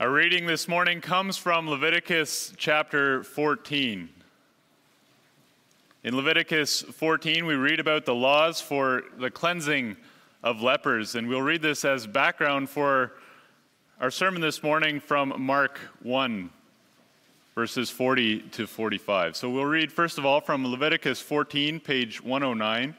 Our reading this morning comes from Leviticus chapter 14. In Leviticus 14, we read about the laws for the cleansing of lepers, and we'll read this as background for our sermon this morning from Mark 1, verses 40 to 45. So we'll read, first of all, from Leviticus 14, page 109.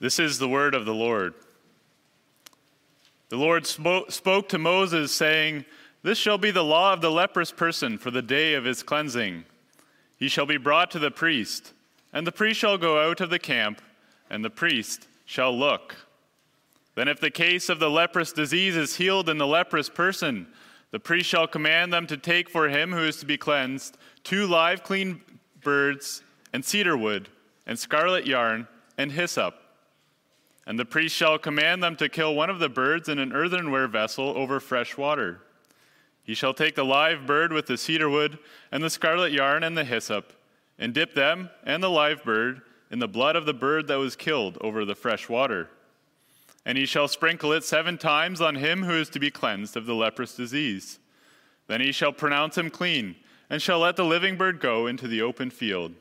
This is the word of the Lord. The Lord spoke to Moses, saying, This shall be the law of the leprous person for the day of his cleansing. He shall be brought to the priest, and the priest shall go out of the camp, and the priest shall look. Then, if the case of the leprous disease is healed in the leprous person, the priest shall command them to take for him who is to be cleansed two live clean birds, and cedar wood, and scarlet yarn, and hyssop and the priest shall command them to kill one of the birds in an earthenware vessel over fresh water. He shall take the live bird with the cedar wood and the scarlet yarn and the hyssop, and dip them and the live bird in the blood of the bird that was killed over the fresh water. And he shall sprinkle it seven times on him who is to be cleansed of the leprous disease. Then he shall pronounce him clean, and shall let the living bird go into the open field.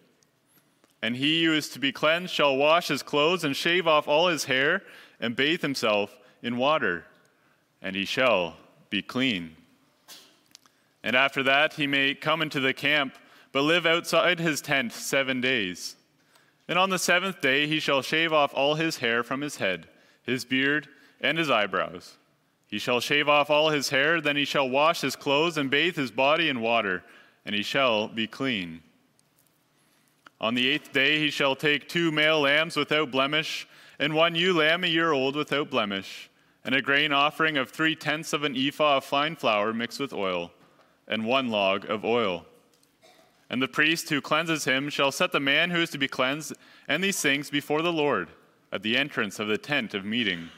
And he who is to be cleansed shall wash his clothes and shave off all his hair and bathe himself in water, and he shall be clean. And after that he may come into the camp, but live outside his tent seven days. And on the seventh day he shall shave off all his hair from his head, his beard, and his eyebrows. He shall shave off all his hair, then he shall wash his clothes and bathe his body in water, and he shall be clean. On the eighth day he shall take two male lambs without blemish, and one ewe lamb a year old without blemish, and a grain offering of three tenths of an ephah of fine flour mixed with oil, and one log of oil. And the priest who cleanses him shall set the man who is to be cleansed and these things before the Lord at the entrance of the tent of meeting.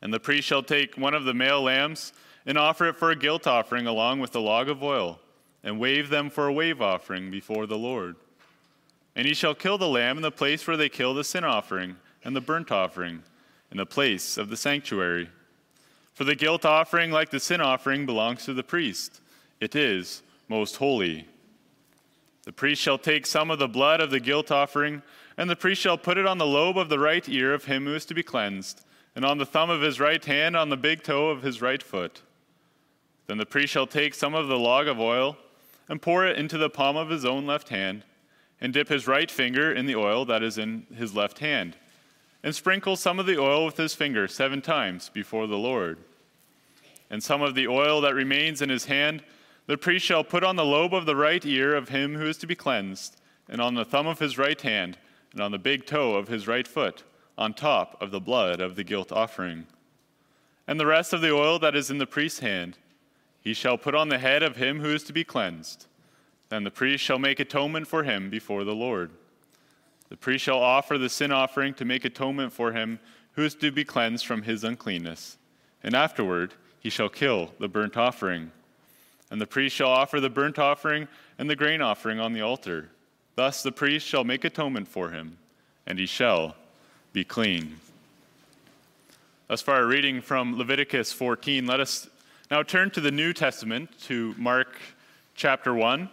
And the priest shall take one of the male lambs and offer it for a guilt offering along with the log of oil, and wave them for a wave offering before the Lord. And he shall kill the lamb in the place where they kill the sin offering and the burnt offering, in the place of the sanctuary. For the guilt offering, like the sin offering, belongs to the priest. It is most holy. The priest shall take some of the blood of the guilt offering, and the priest shall put it on the lobe of the right ear of him who is to be cleansed, and on the thumb of his right hand, on the big toe of his right foot. Then the priest shall take some of the log of oil, and pour it into the palm of his own left hand and dip his right finger in the oil that is in his left hand, and sprinkle some of the oil with his finger seven times before the Lord. And some of the oil that remains in his hand the priest shall put on the lobe of the right ear of him who is to be cleansed, and on the thumb of his right hand, and on the big toe of his right foot, on top of the blood of the guilt offering. And the rest of the oil that is in the priest's hand, he shall put on the head of him who is to be cleansed then the priest shall make atonement for him before the Lord. The priest shall offer the sin offering to make atonement for him who is to be cleansed from his uncleanness. And afterward he shall kill the burnt offering. And the priest shall offer the burnt offering and the grain offering on the altar. Thus the priest shall make atonement for him, and he shall be clean. As far reading from Leviticus 14, let us now turn to the New Testament, to Mark chapter 1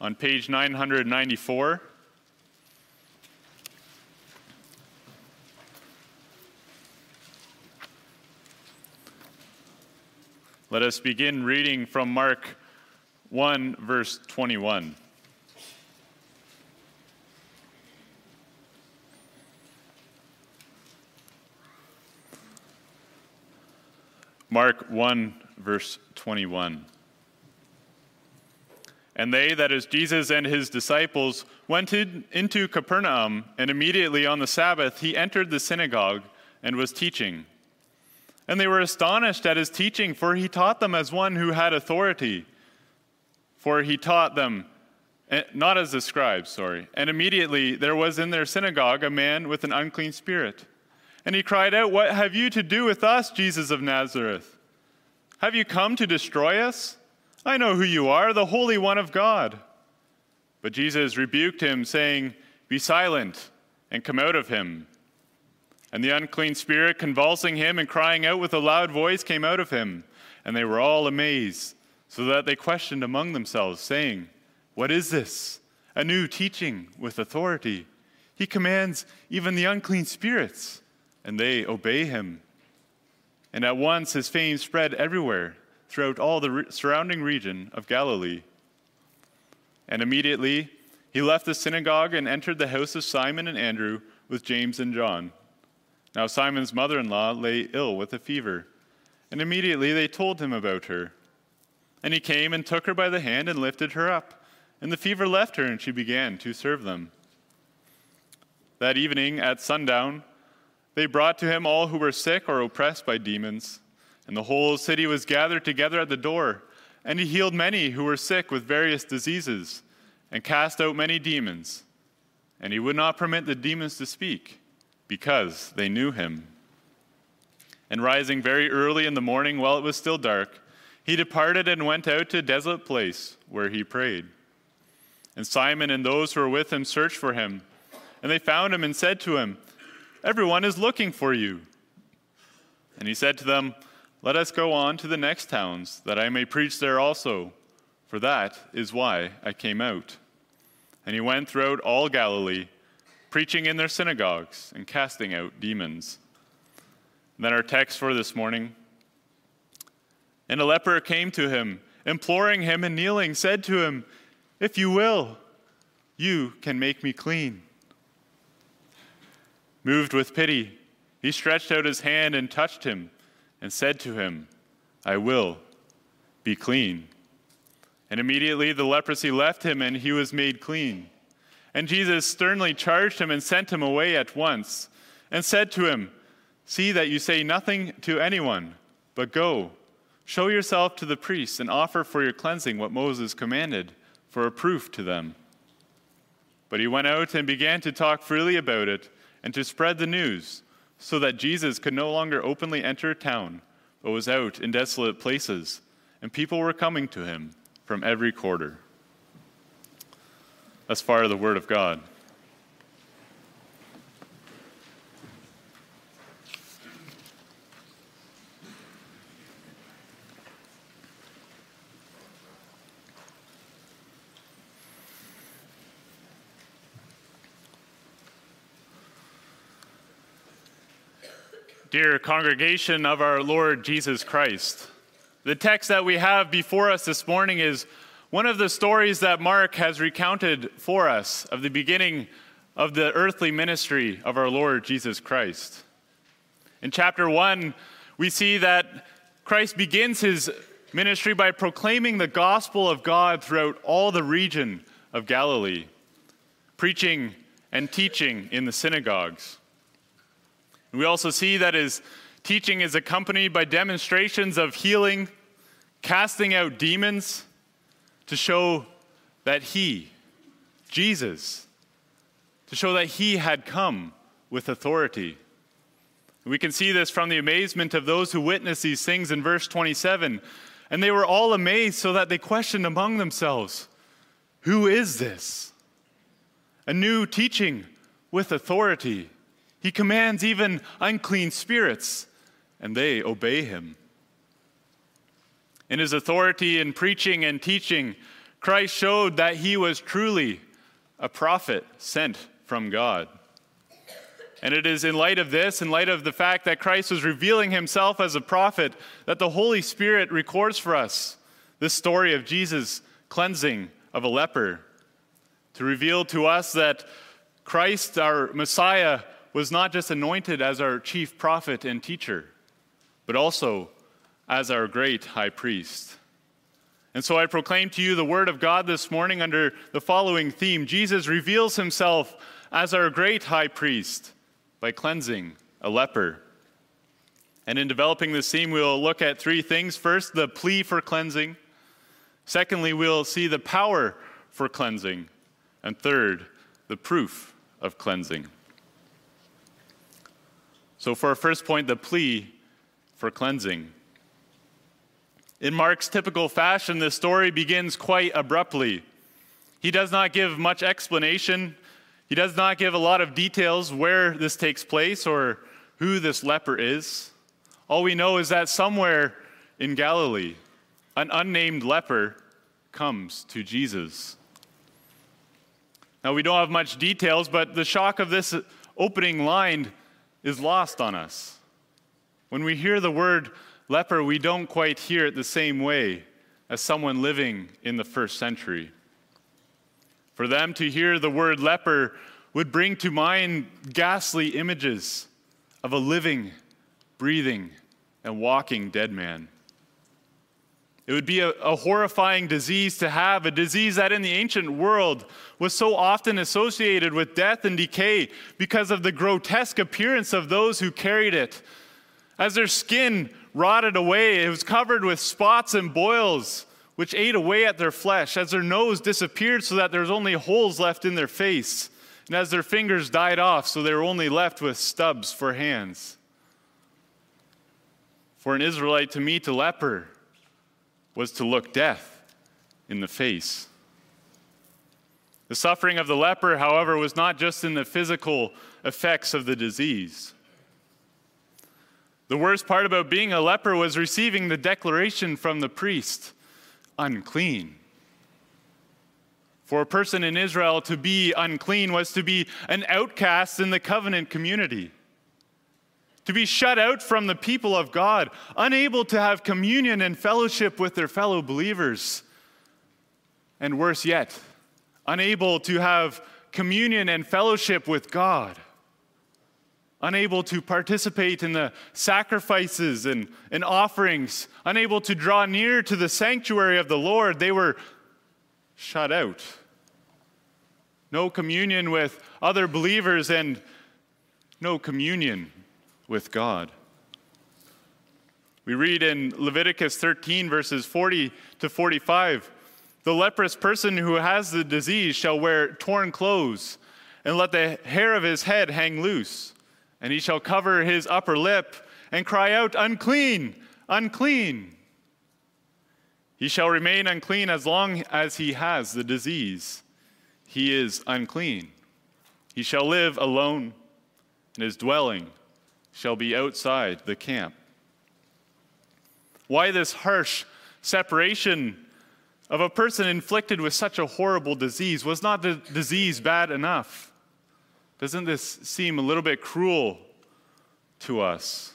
on page 994. Let us begin reading from Mark 1, verse 21. Mark 1, verse 21. And they, that is Jesus and his disciples, went in, into Capernaum, and immediately on the Sabbath he entered the synagogue and was teaching. And they were astonished at his teaching, for he taught them as one who had authority. For he taught them, eh, not as the scribes, sorry. And immediately there was in their synagogue a man with an unclean spirit. And he cried out, What have you to do with us, Jesus of Nazareth? Have you come to destroy us? I know who you are, the Holy One of God. But Jesus rebuked him, saying, Be silent and come out of him. And the unclean spirit, convulsing him and crying out with a loud voice, came out of him. And they were all amazed, so that they questioned among themselves, saying, What is this? A new teaching with authority. He commands even the unclean spirits, and they obey him. And at once his fame spread everywhere throughout all the surrounding region of Galilee. And immediately he left the synagogue and entered the house of Simon and Andrew with James and John. Now Simon's mother in law lay ill with a fever, and immediately they told him about her. And he came and took her by the hand and lifted her up, and the fever left her, and she began to serve them. That evening at sundown, they brought to him all who were sick or oppressed by demons, and the whole city was gathered together at the door. And he healed many who were sick with various diseases, and cast out many demons. And he would not permit the demons to speak, because they knew him. And rising very early in the morning while it was still dark, he departed and went out to a desolate place where he prayed. And Simon and those who were with him searched for him. And they found him and said to him, Everyone is looking for you. And he said to them, Let us go on to the next towns, that I may preach there also, for that is why I came out. And he went throughout all Galilee, preaching in their synagogues and casting out demons. And then our text for this morning. And a leper came to him, imploring him and kneeling, said to him, If you will, you can make me clean. Moved with pity, he stretched out his hand and touched him and said to him, I will be clean. And immediately the leprosy left him and he was made clean. And Jesus sternly charged him and sent him away at once and said to him, See that you say nothing to anyone, but go, show yourself to the priests and offer for your cleansing what Moses commanded for a proof to them. But he went out and began to talk freely about it and to spread the news, so that Jesus could no longer openly enter a town, but was out in desolate places, and people were coming to him from every quarter. Thus far, as the word of God. Dear congregation of our Lord Jesus Christ, the text that we have before us this morning is one of the stories that Mark has recounted for us of the beginning of the earthly ministry of our Lord Jesus Christ. In chapter 1, we see that Christ begins his ministry by proclaiming the gospel of God throughout all the region of Galilee, preaching and teaching in the synagogues. We also see that his teaching is accompanied by demonstrations of healing, casting out demons, to show that he, Jesus, to show that he had come with authority. We can see this from the amazement of those who witnessed these things in verse 27. And they were all amazed so that they questioned among themselves, Who is this? A new teaching with authority. He commands even unclean spirits, and they obey him. In his authority in preaching and teaching, Christ showed that he was truly a prophet sent from God. And it is in light of this, in light of the fact that Christ was revealing himself as a prophet, that the Holy Spirit records for us this story of Jesus' cleansing of a leper, to reveal to us that Christ, our Messiah, was not just anointed as our chief prophet and teacher, but also as our great high priest. And so I proclaim to you the word of God this morning under the following theme Jesus reveals himself as our great high priest by cleansing a leper. And in developing this theme, we'll look at three things. First, the plea for cleansing. Secondly, we'll see the power for cleansing. And third, the proof of cleansing. So, for our first point, the plea for cleansing. In Mark's typical fashion, the story begins quite abruptly. He does not give much explanation. He does not give a lot of details where this takes place or who this leper is. All we know is that somewhere in Galilee, an unnamed leper comes to Jesus. Now, we don't have much details, but the shock of this opening line is lost on us. When we hear the word leper, we don't quite hear it the same way as someone living in the first century. For them to hear the word leper would bring to mind ghastly images of a living, breathing, and walking dead man. It would be a, a, horrifying disease to have, a disease that in the ancient world was so often associated with death and decay because of the grotesque appearance of those who carried it. As their skin rotted away, it was covered with spots and boils, which ate away at their flesh. As their nose disappeared, so that there was only holes left in their face. And as their fingers died off, so they were only left with stubs for hands. For an Israelite to meet a leper, was to look death in the face. The suffering of the leper, however, was not just in the physical effects of the disease. The worst part about being a leper was receiving the declaration from the priest unclean. For a person in Israel to be unclean was to be an outcast in the covenant community to be shut out from the people of God, unable to have communion and fellowship with their fellow believers. And worse yet, unable to have communion and fellowship with God, unable to participate in the sacrifices and, and offerings, unable to draw near to the sanctuary of the Lord. They were shut out. No communion with other believers and no communion with God. We read in Leviticus 13, verses 40 to 45 The leprous person who has the disease shall wear torn clothes, and let the hair of his head hang loose, and he shall cover his upper lip and cry out, Unclean, unclean. He shall remain unclean as long as he has the disease. He is unclean. He shall live alone in his dwelling shall be outside the camp. Why this harsh separation of a person inflicted with such a horrible disease? Was not the disease bad enough? Doesn't this seem a little bit cruel to us?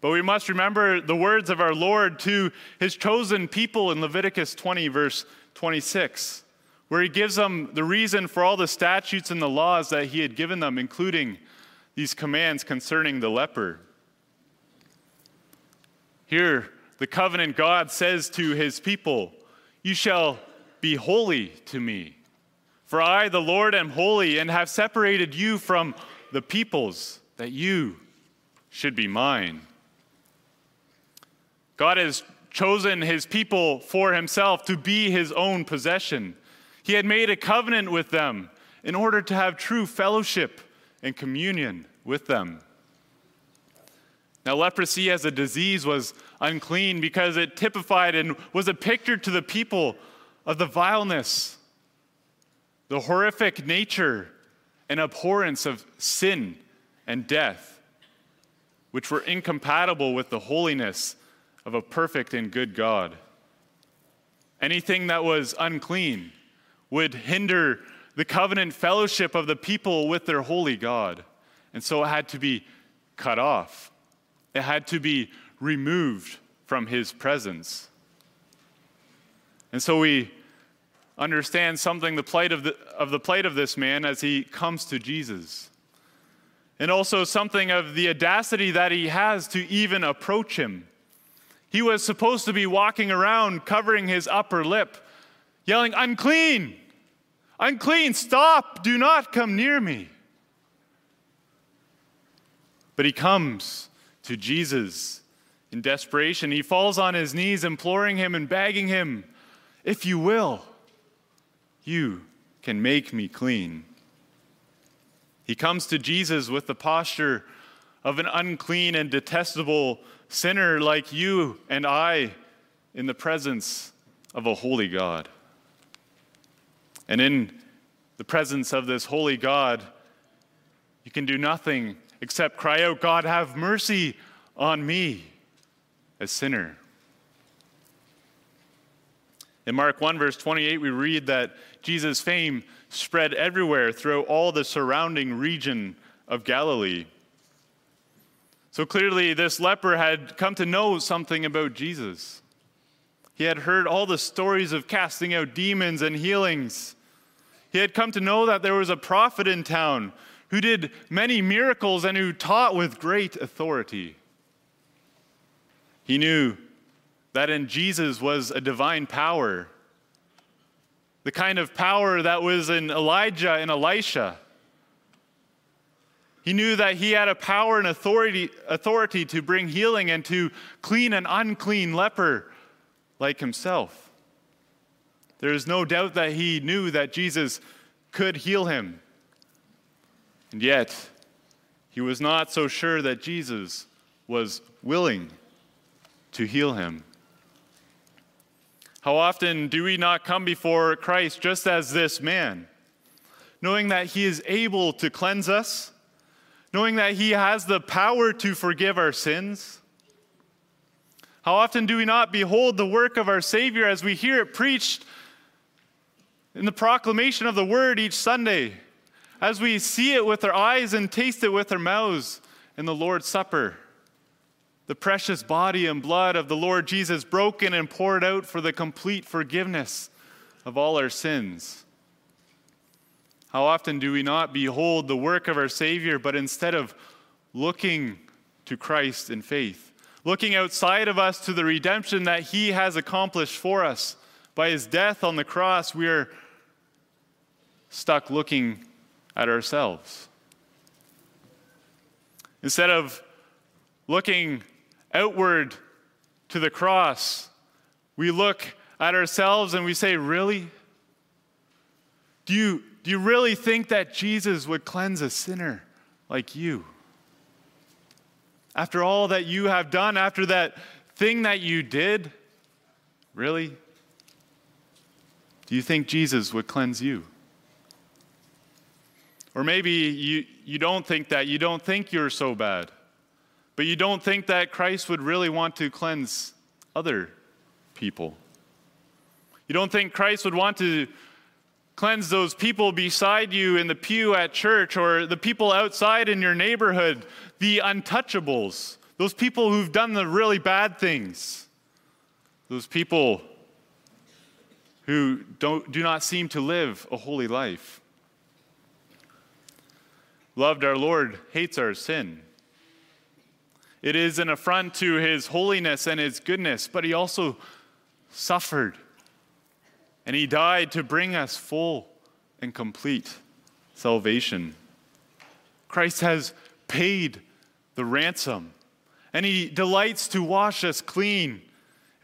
But we must remember the words of our Lord to his chosen people in Leviticus 20, verse 26, where he gives them the reason for all the statutes and the laws that he had given them, including these commands concerning the leper. Here, the covenant God says to his people, You shall be holy to me. For I, the Lord, am holy and have separated you from the peoples, that you should be mine. God has chosen his people for himself to be his own possession. He had made a covenant with them in order to have true fellowship and communion with them. Now, leprosy as a disease was unclean because it typified and was a picture to the people of the vileness, the horrific nature, and abhorrence of sin and death, which were incompatible with the holiness of a perfect and good God. Anything that was unclean would hinder the covenant fellowship of the people with their holy God. And so it had to be cut off, it had to be removed from his presence. And so we understand something the plight of the, of the plight of this man as he comes to Jesus. And also something of the audacity that he has to even approach him. He was supposed to be walking around covering his upper lip, yelling, Unclean! Unclean, stop, do not come near me. But he comes to Jesus in desperation. He falls on his knees, imploring him and begging him, If you will, you can make me clean. He comes to Jesus with the posture of an unclean and detestable sinner like you and I in the presence of a holy God. And in the presence of this holy God, you can do nothing except cry out, God, have mercy on me, a sinner. In Mark 1, verse 28, we read that Jesus' fame spread everywhere throughout all the surrounding region of Galilee. So clearly, this leper had come to know something about Jesus. He had heard all the stories of casting out demons and healings. He had come to know that there was a prophet in town who did many miracles and who taught with great authority. He knew that in Jesus was a divine power, the kind of power that was in Elijah and Elisha. He knew that he had a power and authority, authority to bring healing and to clean an unclean leper like himself. There is no doubt that he knew that Jesus could heal him. And yet, he was not so sure that Jesus was willing to heal him. How often do we not come before Christ just as this man, knowing that he is able to cleanse us, knowing that he has the power to forgive our sins? How often do we not behold the work of our Savior as we hear it preached in the proclamation of the word each Sunday, as we see it with our eyes and taste it with our mouths in the Lord's Supper? the precious body and blood of the Lord Jesus broken and poured out for the complete forgiveness of all our sins. How often do we not behold the work of our Savior, but instead of looking to Christ in faith, looking outside of us to the redemption that He has accomplished for us by His death on the cross, we are stuck looking at ourselves. Instead of looking outward to the cross, we look at ourselves and we say, Really? Do you, do you really think that Jesus would cleanse a sinner like you? After all that you have done, after that thing that you did, really? Do you think Jesus would cleanse you? Or maybe you, you don't think that. You don't think you're so bad. But you don't think that Christ would really want to cleanse other people. You don't think Christ would want to cleanse those people beside you in the pew at church or the people outside in your neighborhood, the untouchables, those people who've done the really bad things, those people who don't, do not seem to live a holy life. Loved, our Lord hates our sin. It is an affront to his holiness and his goodness, but he also suffered. And he died to bring us full and complete salvation. Christ has paid the ransom, and he delights to wash us clean.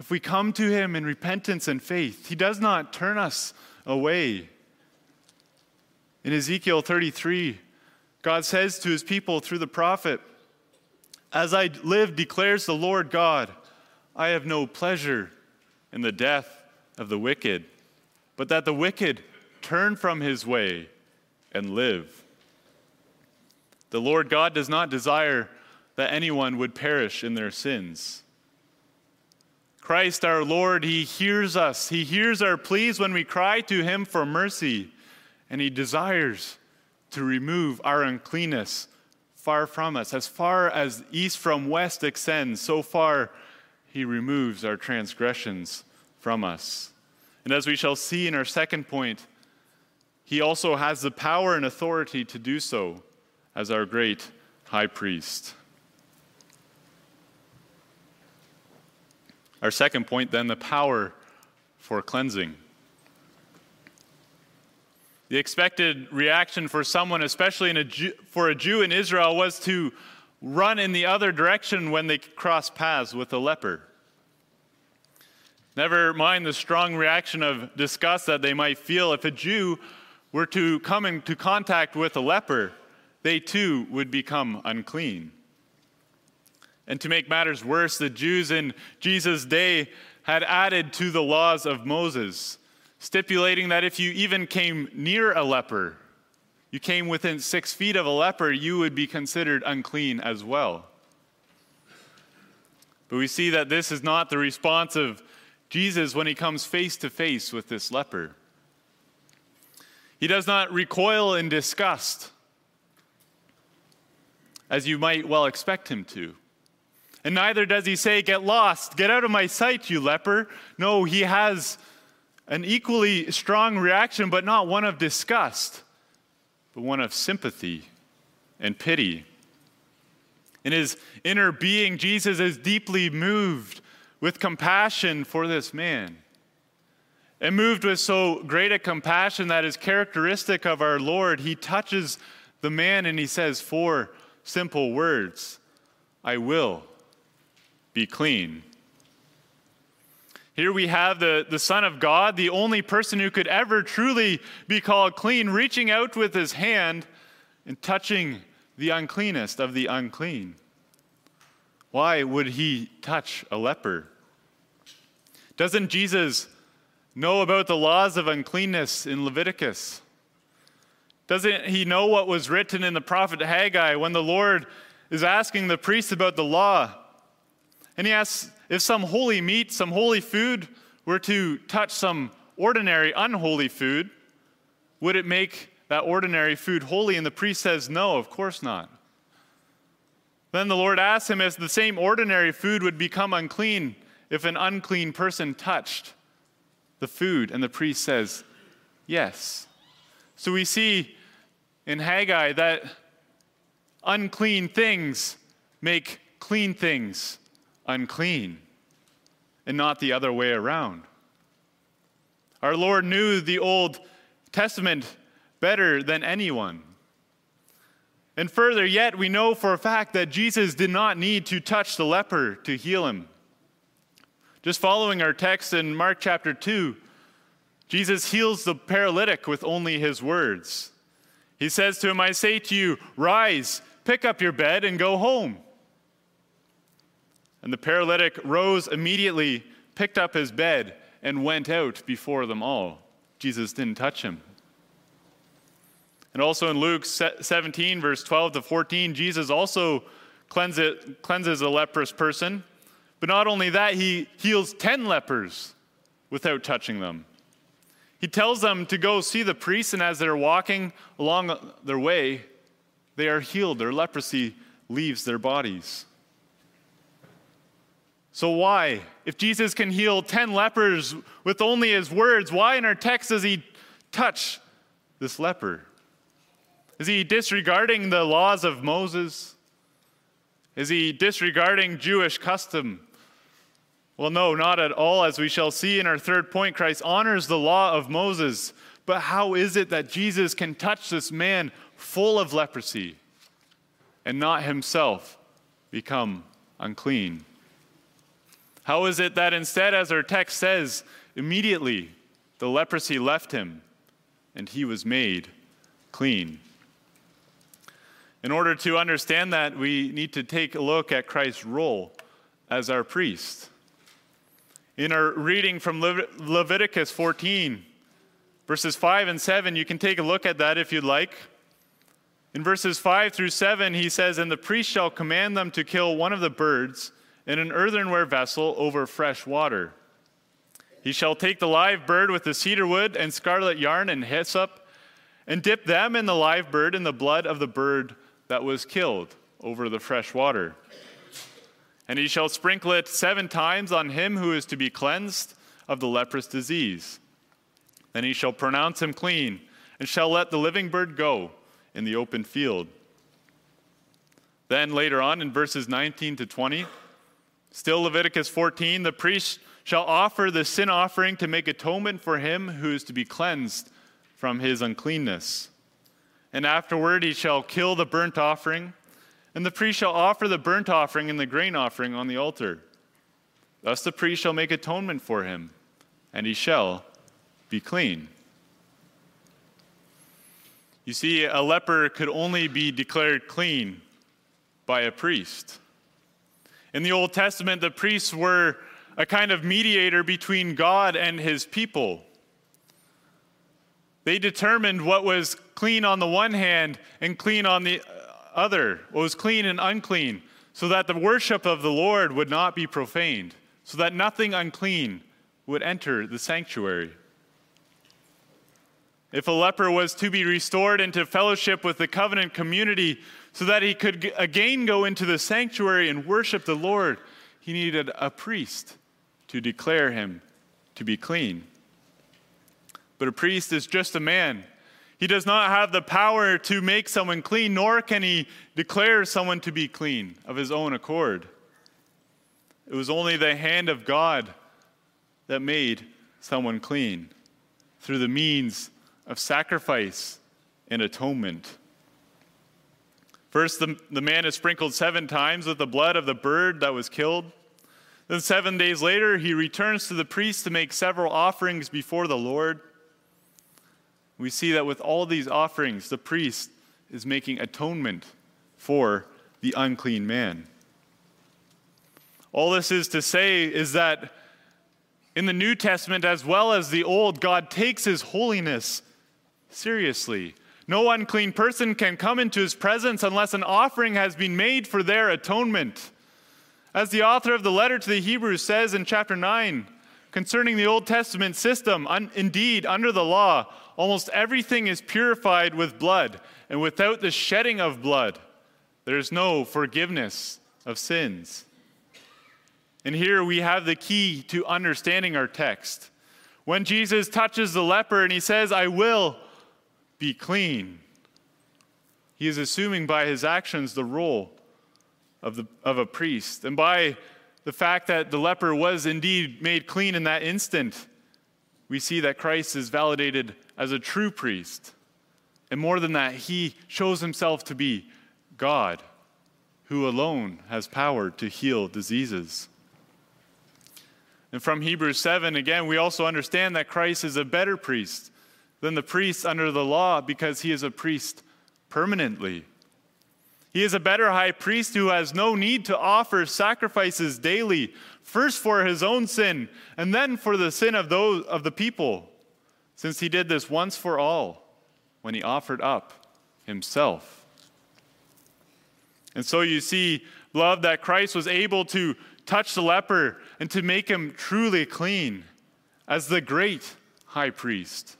If we come to him in repentance and faith, he does not turn us away. In Ezekiel 33, God says to his people through the prophet, as I live, declares the Lord God, I have no pleasure in the death of the wicked, but that the wicked turn from his way and live. The Lord God does not desire that anyone would perish in their sins. Christ our Lord, He hears us. He hears our pleas when we cry to Him for mercy, and He desires to remove our uncleanness far from us. As far as east from west extends, so far he removes our transgressions from us. And as we shall see in our second point, he also has the power and authority to do so as our great high priest. Our second point, then, the power for cleansing. The expected reaction for someone, especially a Jew, for a Jew in Israel, was to run in the other direction when they crossed paths with a leper. Never mind the strong reaction of disgust that they might feel if a Jew were to come into contact with a leper, they too would become unclean. And to make matters worse, the Jews in Jesus' day had added to the laws of Moses, stipulating that if you even came near a leper, you came within six feet of a leper, you would be considered unclean as well. But we see that this is not the response of Jesus when he comes face to face with this leper. He does not recoil in disgust, as you might well expect him to. And neither does he say, Get lost, get out of my sight, you leper. No, he has an equally strong reaction, but not one of disgust, but one of sympathy and pity. In his inner being, Jesus is deeply moved with compassion for this man. And moved with so great a compassion that is characteristic of our Lord, he touches the man and he says four simple words I will be clean. Here we have the, the Son of God, the only person who could ever truly be called clean, reaching out with his hand and touching the uncleanest of the unclean. Why would he touch a leper? Doesn't Jesus know about the laws of uncleanness in Leviticus? Doesn't he know what was written in the prophet Haggai when the Lord is asking the priests about the law? And he asks if some holy meat, some holy food were to touch some ordinary unholy food, would it make that ordinary food holy? And the priest says, No, of course not. Then the Lord asks him if the same ordinary food would become unclean if an unclean person touched the food. And the priest says, Yes. So we see in Haggai that unclean things make clean things unclean, and not the other way around. Our Lord knew the Old Testament better than anyone. And further yet, we know for a fact that Jesus did not need to touch the leper to heal him. Just following our text in Mark chapter 2, Jesus heals the paralytic with only his words. He says to him, I say to you, rise, pick up your bed, and go home. And the paralytic rose immediately, picked up his bed, and went out before them all. Jesus didn't touch him. And also in Luke 17, verse 12 to 14, Jesus also cleanses a leprous person. But not only that, he heals 10 lepers without touching them. He tells them to go see the priest, and as they're walking along their way, they are healed. Their leprosy leaves their bodies. So, why? If Jesus can heal 10 lepers with only his words, why in our text does he touch this leper? Is he disregarding the laws of Moses? Is he disregarding Jewish custom? Well, no, not at all. As we shall see in our third point, Christ honors the law of Moses. But how is it that Jesus can touch this man full of leprosy and not himself become unclean? How is it that instead, as our text says, immediately the leprosy left him and he was made clean? In order to understand that, we need to take a look at Christ's role as our priest. In our reading from Leviticus 14, verses 5 and 7, you can take a look at that if you'd like. In verses 5 through 7, he says, And the priest shall command them to kill one of the birds in an earthenware vessel over fresh water. He shall take the live bird with the cedar wood and scarlet yarn and hyssop, and dip them and the live bird in the blood of the bird that was killed over the fresh water. And he shall sprinkle it seven times on him who is to be cleansed of the leprous disease. Then he shall pronounce him clean, and shall let the living bird go in the open field. Then later on in verses 19 to 20, Still, Leviticus 14 the priest shall offer the sin offering to make atonement for him who is to be cleansed from his uncleanness. And afterward he shall kill the burnt offering, and the priest shall offer the burnt offering and the grain offering on the altar. Thus the priest shall make atonement for him, and he shall be clean. You see, a leper could only be declared clean by a priest. In the Old Testament, the priests were a kind of mediator between God and his people. They determined what was clean on the one hand and clean on the other, what was clean and unclean, so that the worship of the Lord would not be profaned, so that nothing unclean would enter the sanctuary. If a leper was to be restored into fellowship with the covenant community so that he could again go into the sanctuary and worship the Lord, he needed a priest to declare him to be clean. But a priest is just a man. He does not have the power to make someone clean, nor can he declare someone to be clean of his own accord. It was only the hand of God that made someone clean through the means of sacrifice and atonement. First, the, the man is sprinkled seven times with the blood of the bird that was killed. Then, seven days later, he returns to the priest to make several offerings before the Lord. We see that with all these offerings, the priest is making atonement for the unclean man. All this is to say is that in the New Testament as well as the Old, God takes his holiness seriously. No unclean person can come into his presence unless an offering has been made for their atonement. As the author of the letter to the Hebrews says in chapter 9, concerning the Old Testament system, un- indeed, under the law, almost everything is purified with blood, and without the shedding of blood, there is no forgiveness of sins. And here we have the key to understanding our text. When Jesus touches the leper and he says, I will be clean. He is assuming by his actions the role of, the, of a priest. And by the fact that the leper was indeed made clean in that instant, we see that Christ is validated as a true priest. And more than that, he shows himself to be God, who alone has power to heal diseases. And from Hebrews 7, again, we also understand that Christ is a better priest than the priests under the law because he is a priest permanently. He is a better high priest who has no need to offer sacrifices daily, first for his own sin and then for the sin of those of the people, since he did this once for all when he offered up himself. And so you see, love that Christ was able to touch the leper and to make him truly clean as the great high priest.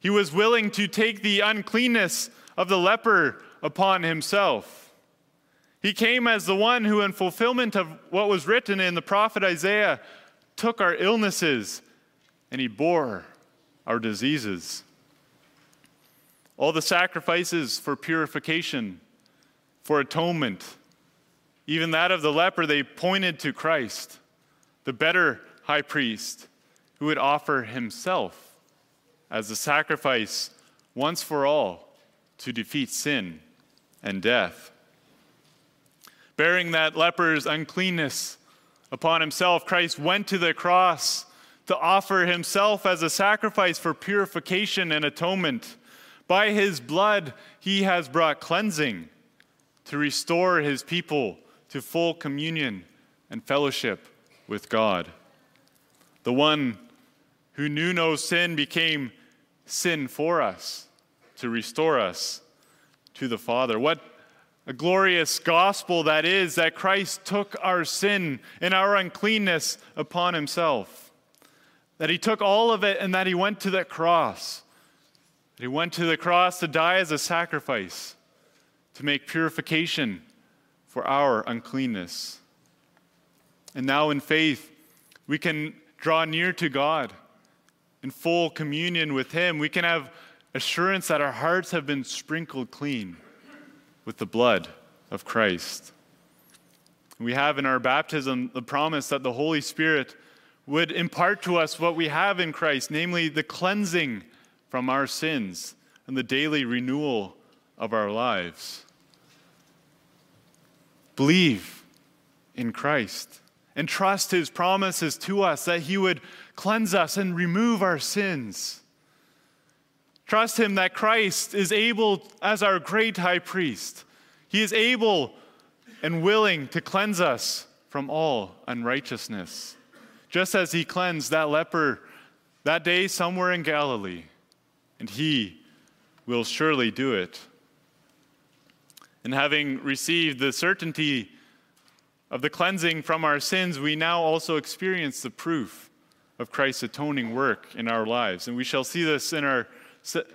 He was willing to take the uncleanness of the leper upon himself. He came as the one who, in fulfillment of what was written in the prophet Isaiah, took our illnesses and he bore our diseases. All the sacrifices for purification, for atonement, even that of the leper, they pointed to Christ, the better high priest, who would offer himself as a sacrifice once for all to defeat sin and death. Bearing that leper's uncleanness upon himself, Christ went to the cross to offer himself as a sacrifice for purification and atonement. By his blood, he has brought cleansing to restore his people to full communion and fellowship with God. The one who knew no sin became sin for us, to restore us to the Father. What a glorious gospel that is that Christ took our sin and our uncleanness upon himself. That he took all of it and that he went to the cross. That he went to the cross to die as a sacrifice, to make purification for our uncleanness. And now in faith, we can draw near to God in full communion with Him, we can have assurance that our hearts have been sprinkled clean with the blood of Christ. We have in our baptism the promise that the Holy Spirit would impart to us what we have in Christ, namely the cleansing from our sins and the daily renewal of our lives. Believe in Christ and trust his promises to us that he would cleanse us and remove our sins. Trust him that Christ is able, as our great high priest, he is able and willing to cleanse us from all unrighteousness, just as he cleansed that leper that day somewhere in Galilee, and he will surely do it. And having received the certainty of the cleansing from our sins, we now also experience the proof of Christ's atoning work in our lives. And we shall see this in our,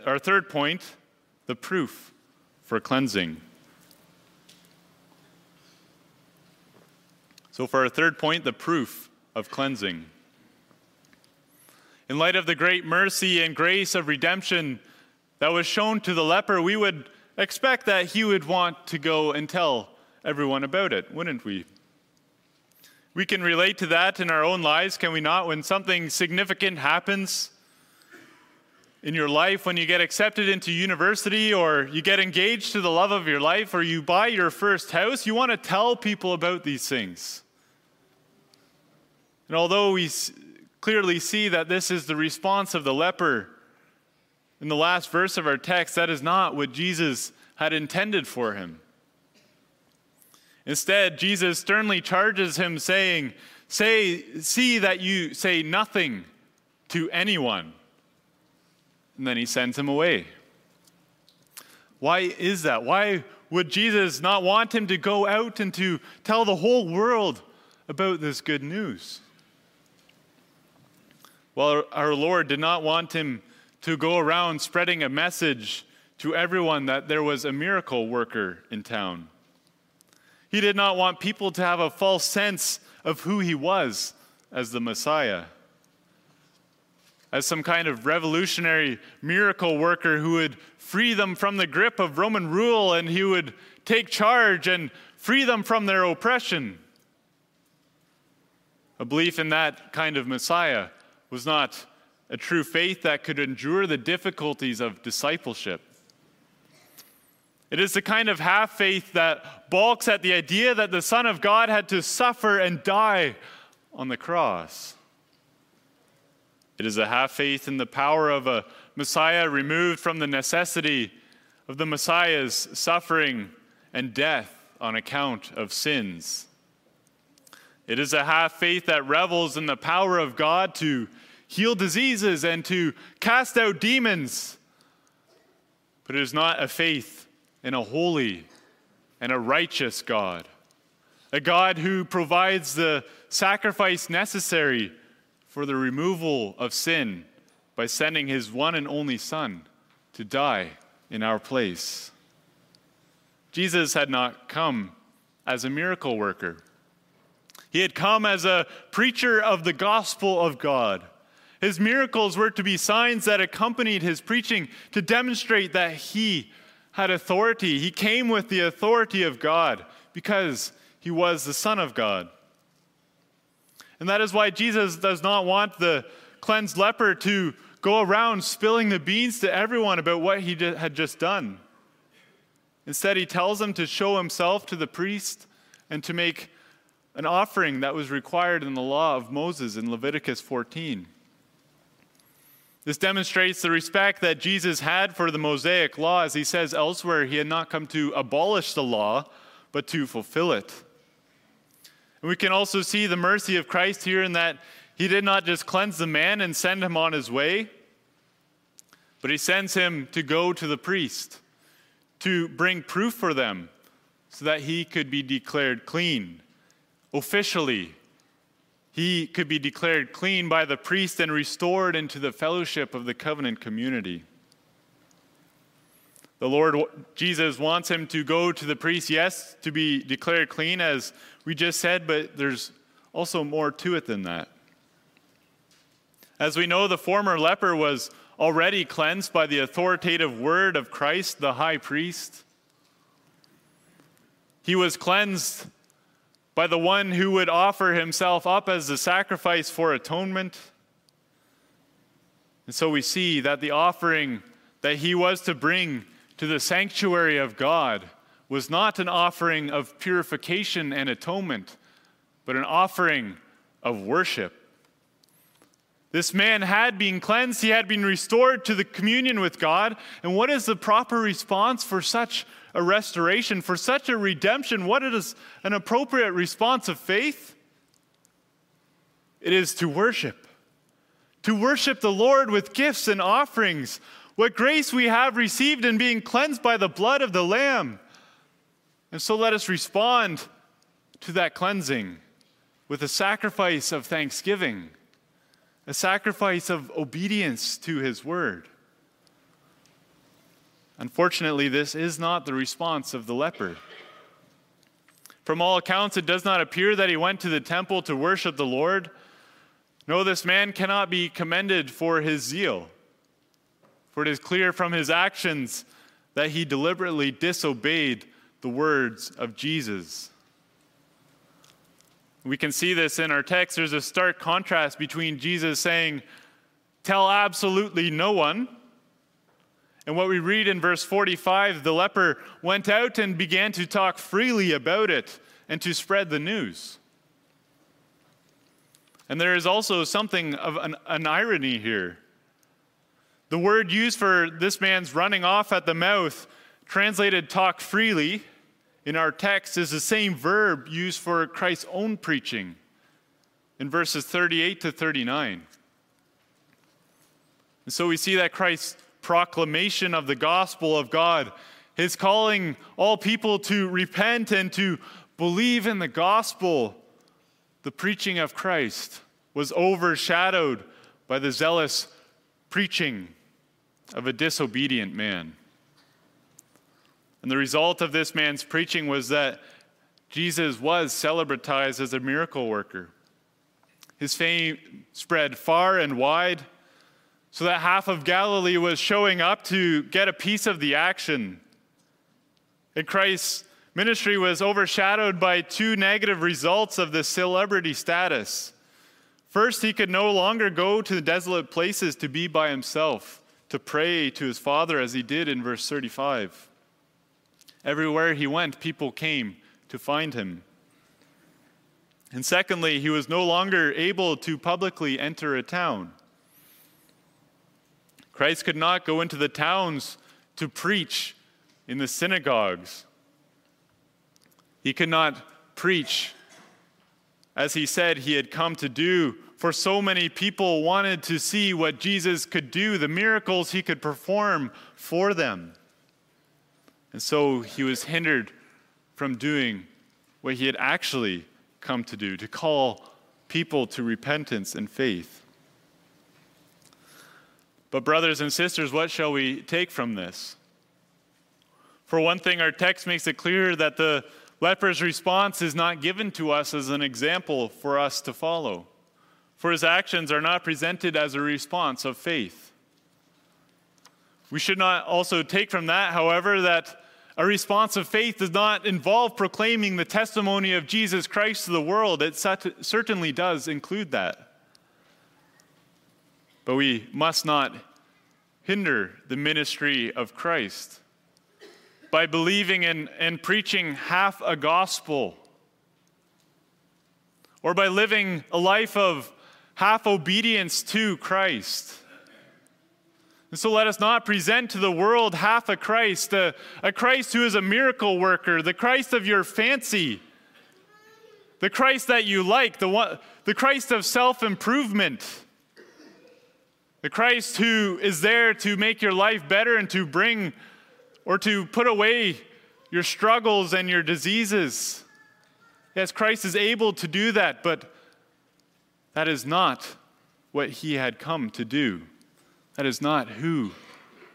our third point the proof for cleansing. So, for our third point, the proof of cleansing. In light of the great mercy and grace of redemption that was shown to the leper, we would expect that he would want to go and tell everyone about it, wouldn't we? We can relate to that in our own lives, can we not? When something significant happens in your life, when you get accepted into university or you get engaged to the love of your life or you buy your first house, you want to tell people about these things. And although we clearly see that this is the response of the leper, in the last verse of our text, that is not what Jesus had intended for him. Instead, Jesus sternly charges him, saying, Say, see that you say nothing to anyone. And then he sends him away. Why is that? Why would Jesus not want him to go out and to tell the whole world about this good news? Well, our Lord did not want him to go around spreading a message to everyone that there was a miracle worker in town. He did not want people to have a false sense of who he was as the Messiah, as some kind of revolutionary miracle worker who would free them from the grip of Roman rule and he would take charge and free them from their oppression. A belief in that kind of Messiah was not a true faith that could endure the difficulties of discipleship. It is the kind of half faith that balks at the idea that the Son of God had to suffer and die on the cross. It is a half faith in the power of a Messiah removed from the necessity of the Messiah's suffering and death on account of sins. It is a half faith that revels in the power of God to heal diseases and to cast out demons. But it is not a faith in a holy and a righteous God, a God who provides the sacrifice necessary for the removal of sin by sending his one and only Son to die in our place. Jesus had not come as a miracle worker. He had come as a preacher of the gospel of God his miracles were to be signs that accompanied his preaching to demonstrate that he had authority. He came with the authority of God because he was the Son of God. And that is why Jesus does not want the cleansed leper to go around spilling the beans to everyone about what he had just done. Instead, he tells him to show himself to the priest and to make an offering that was required in the law of Moses in Leviticus 14. This demonstrates the respect that Jesus had for the Mosaic law. As he says elsewhere, he had not come to abolish the law, but to fulfill it. And we can also see the mercy of Christ here in that he did not just cleanse the man and send him on his way, but he sends him to go to the priest to bring proof for them so that he could be declared clean officially he could be declared clean by the priest and restored into the fellowship of the covenant community. The Lord Jesus wants him to go to the priest, yes, to be declared clean, as we just said, but there's also more to it than that. As we know, the former leper was already cleansed by the authoritative word of Christ, the high priest. He was cleansed by the one who would offer himself up as a sacrifice for atonement. And so we see that the offering that he was to bring to the sanctuary of God was not an offering of purification and atonement, but an offering of worship. This man had been cleansed, he had been restored to the communion with God. And what is the proper response for such a restoration, for such a redemption, what is an appropriate response of faith? It is to worship. To worship the Lord with gifts and offerings. What grace we have received in being cleansed by the blood of the Lamb. And so let us respond to that cleansing with a sacrifice of thanksgiving, a sacrifice of obedience to His word. Unfortunately, this is not the response of the leper. From all accounts, it does not appear that he went to the temple to worship the Lord. No, this man cannot be commended for his zeal, for it is clear from his actions that he deliberately disobeyed the words of Jesus. We can see this in our text. There's a stark contrast between Jesus saying, Tell absolutely no one, and what we read in verse 45 the leper went out and began to talk freely about it and to spread the news. And there is also something of an, an, irony here. The word used for this man's running off at the mouth, translated talk freely, in our text is the same verb used for Christ's own preaching in verses 38 to 39. And so we see that Christ proclamation of the gospel of God, his calling all people to repent and to believe in the gospel, the preaching of Christ was overshadowed by the zealous preaching of a disobedient man. And the result of this man's preaching was that Jesus was celebratized as a miracle worker. His fame spread far and wide so that half of Galilee was showing up to get a piece of the action. And Christ's ministry was overshadowed by two negative results of the celebrity status. First, he could no longer go to the desolate places to be by himself, to pray to his Father as he did in verse 35. Everywhere he went, people came to find him. And secondly, he was no longer able to publicly enter a town. Christ could not go into the towns to preach in the synagogues. He could not preach as he said he had come to do, for so many people wanted to see what Jesus could do, the miracles he could perform for them. And so he was hindered from doing what he had actually come to do, to call people to repentance and faith. But, brothers and sisters, what shall we take from this? For one thing, our text makes it clear that the leper's response is not given to us as an example for us to follow, for his actions are not presented as a response of faith. We should not also take from that, however, that a response of faith does not involve proclaiming the testimony of Jesus Christ to the world. It certainly does include that. But we must not hinder the ministry of Christ by believing in and preaching half a gospel or by living a life of half obedience to Christ. And so let us not present to the world half a Christ, a, a Christ who is a miracle worker, the Christ of your fancy, the Christ that you like, the, one, the Christ of self improvement the Christ who is there to make your life better and to bring or to put away your struggles and your diseases. Yes, Christ is able to do that, but that is not what he had come to do. That is not who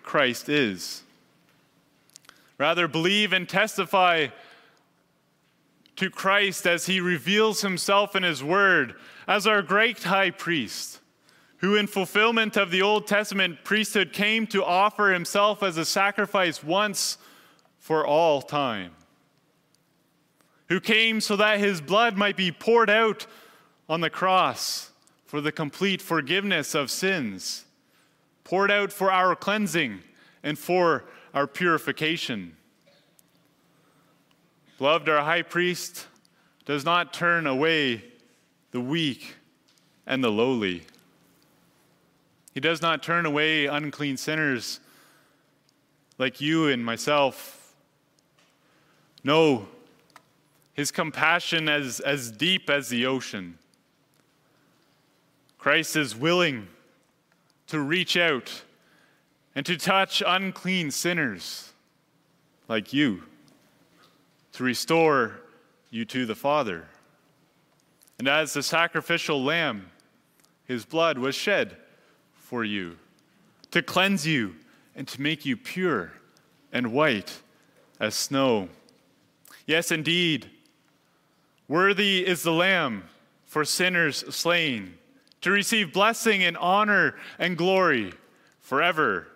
Christ is. Rather, believe and testify to Christ as he reveals himself in his word as our great high priest who, in fulfillment of the Old Testament priesthood, came to offer himself as a sacrifice once for all time, who came so that his blood might be poured out on the cross for the complete forgiveness of sins, poured out for our cleansing and for our purification. Beloved, our high priest does not turn away the weak and the lowly. He does not turn away unclean sinners like you and myself No, his compassion is as deep as the ocean. Christ is willing to reach out and to touch unclean sinners like you, to restore you to the Father. And as the sacrificial lamb, his blood was shed for you to cleanse you and to make you pure and white as snow. Yes, indeed, worthy is the Lamb for sinners slain to receive blessing and honor and glory forever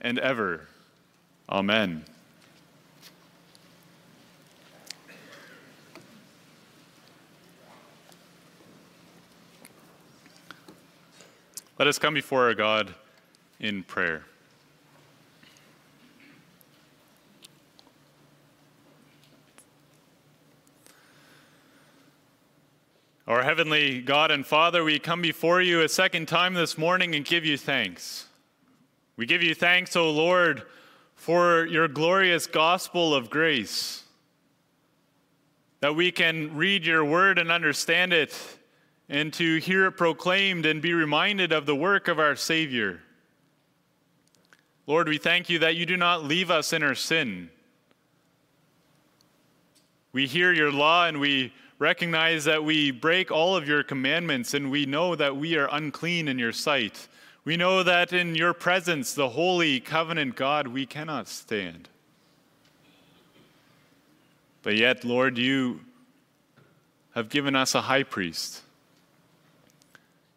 and ever. Amen. Let us come before our God in prayer. Our heavenly God and Father, we come before you a second time this morning and give you thanks. We give you thanks, O Lord, for your glorious gospel of grace, that we can read your word and understand it and to hear it proclaimed and be reminded of the work of our Savior. Lord, we thank you that you do not leave us in our sin. We hear your law and we recognize that we break all of your commandments and we know that we are unclean in your sight. We know that in your presence, the holy covenant God, we cannot stand. But yet, Lord, you have given us a high priest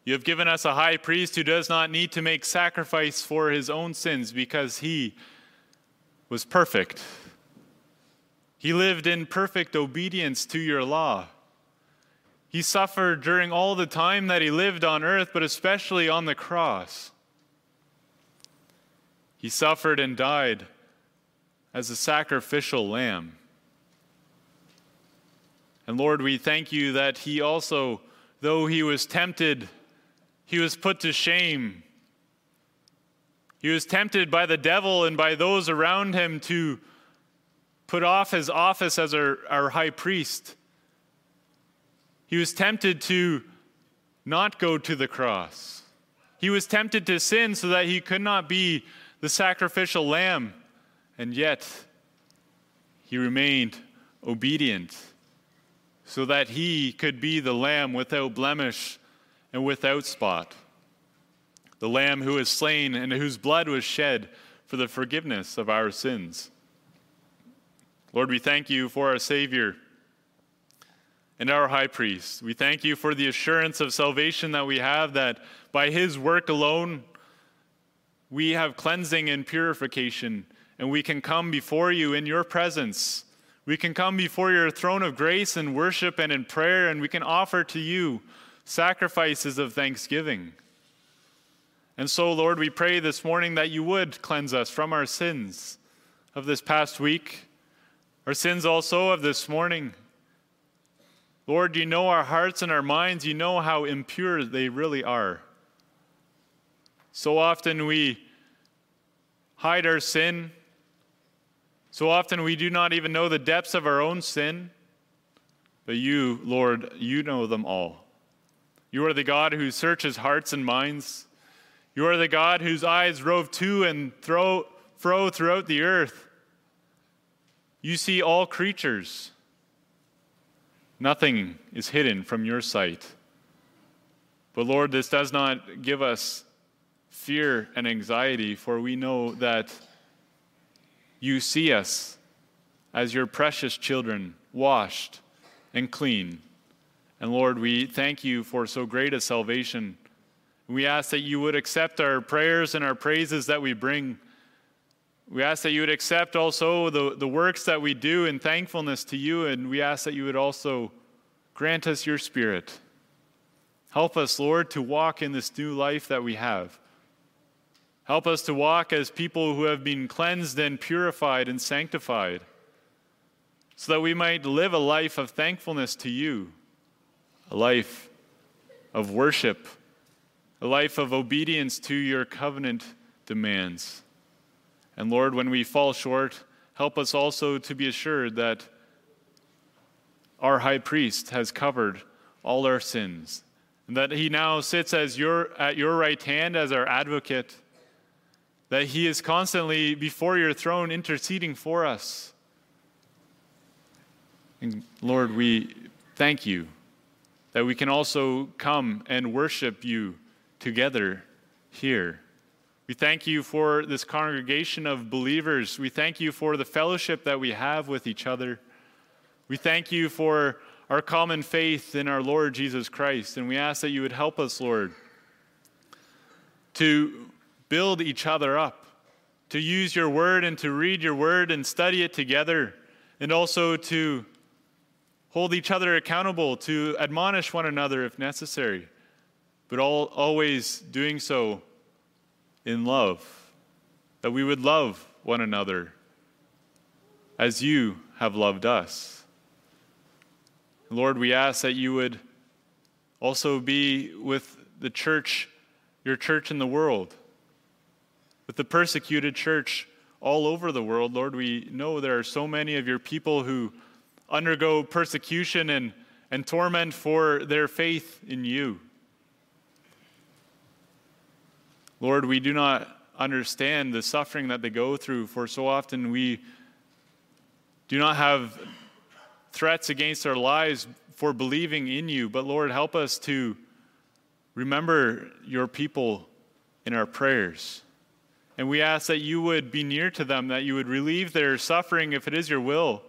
you have given us a high priest who does not need to make sacrifice for his own sins because he was perfect. He lived in perfect obedience to your law. He suffered during all the time that he lived on earth, but especially on the cross. He suffered and died as a sacrificial lamb. And Lord, we thank you that he also, though he was tempted he was put to shame. He was tempted by the devil and by those around him to put off his office as our, our high priest. He was tempted to not go to the cross. He was tempted to sin so that he could not be the sacrificial lamb, and yet he remained obedient so that he could be the lamb without blemish and without spot. The Lamb who is slain and whose blood was shed for the forgiveness of our sins. Lord, we thank you for our Savior and our high priest. We thank you for the assurance of salvation that we have, that by his work alone, we have cleansing and purification, and we can come before you in your presence. We can come before your throne of grace in worship and in prayer, and we can offer to you sacrifices of thanksgiving. And so, Lord, we pray this morning that you would cleanse us from our sins of this past week, our sins also of this morning. Lord, you know our hearts and our minds. You know how impure they really are. So often we hide our sin. So often we do not even know the depths of our own sin. But you, Lord, you know them all. You are the God who searches hearts and minds. You are the God whose eyes rove to and thro, fro throughout the earth. You see all creatures. Nothing is hidden from your sight. But Lord, this does not give us fear and anxiety, for we know that you see us as your precious children, washed and clean. And Lord, we thank you for so great a salvation. We ask that you would accept our prayers and our praises that we bring. We ask that you would accept also the, the works that we do in thankfulness to you, and we ask that you would also grant us your spirit. Help us, Lord, to walk in this new life that we have. Help us to walk as people who have been cleansed and purified and sanctified, so that we might live a life of thankfulness to you a life of worship, a life of obedience to your covenant demands. And Lord, when we fall short, help us also to be assured that our high priest has covered all our sins, and that he now sits as your, at your right hand as our advocate, that he is constantly before your throne interceding for us. And Lord, we thank you that we can also come and worship you together here. We thank you for this congregation of believers. We thank you for the fellowship that we have with each other. We thank you for our common faith in our Lord Jesus Christ. And we ask that you would help us, Lord, to build each other up, to use your word and to read your word and study it together, and also to hold each other accountable, to admonish one another if necessary, but all, always doing so in love, that we would love one another as you have loved us. Lord, we ask that you would also be with the church, your church in the world, with the persecuted church all over the world. Lord, we know there are so many of your people who undergo persecution and, and torment for their faith in you. Lord, we do not understand the suffering that they go through, for so often we do not have threats against our lives for believing in you. But Lord, help us to remember your people in our prayers. And we ask that you would be near to them, that you would relieve their suffering if it is your will.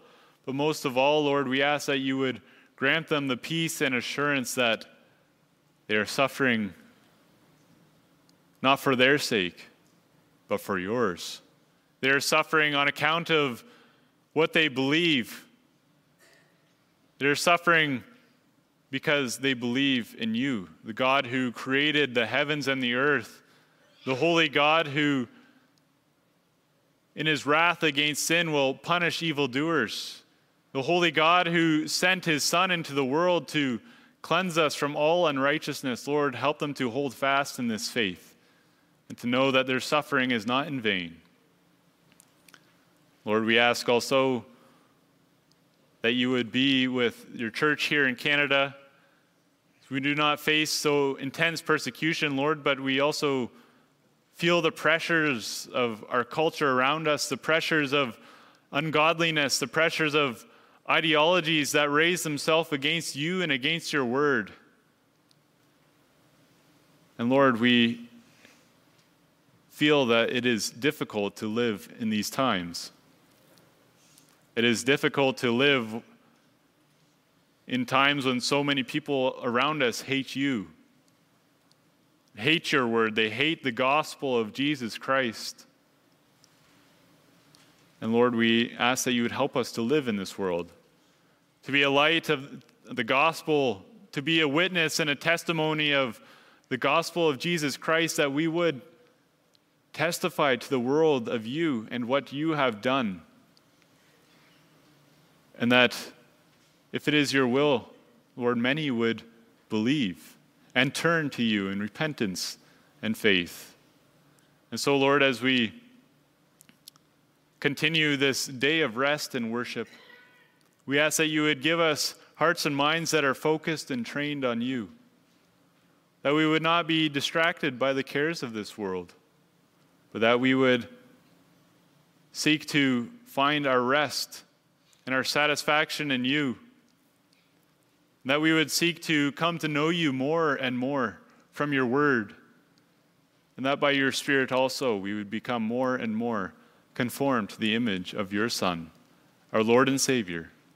But most of all, Lord, we ask that you would grant them the peace and assurance that they are suffering not for their sake, but for yours. They are suffering on account of what they believe. They're suffering because they believe in you, the God who created the heavens and the earth, the holy God who, in his wrath against sin, will punish evildoers the holy God who sent his Son into the world to cleanse us from all unrighteousness, Lord, help them to hold fast in this faith and to know that their suffering is not in vain. Lord, we ask also that you would be with your church here in Canada. We do not face so intense persecution, Lord, but we also feel the pressures of our culture around us, the pressures of ungodliness, the pressures of ideologies that raise themselves against you and against your word. And Lord, we feel that it is difficult to live in these times. It is difficult to live in times when so many people around us hate you, hate your word, they hate the gospel of Jesus Christ. And Lord, we ask that you would help us to live in this world, to be a light of the gospel, to be a witness and a testimony of the gospel of Jesus Christ, that we would testify to the world of you and what you have done. And that if it is your will, Lord, many would believe and turn to you in repentance and faith. And so, Lord, as we continue this day of rest and worship, we ask that you would give us hearts and minds that are focused and trained on you, that we would not be distracted by the cares of this world, but that we would seek to find our rest and our satisfaction in you, that we would seek to come to know you more and more from your word, and that by your Spirit also we would become more and more conformed to the image of your Son, our Lord and Savior,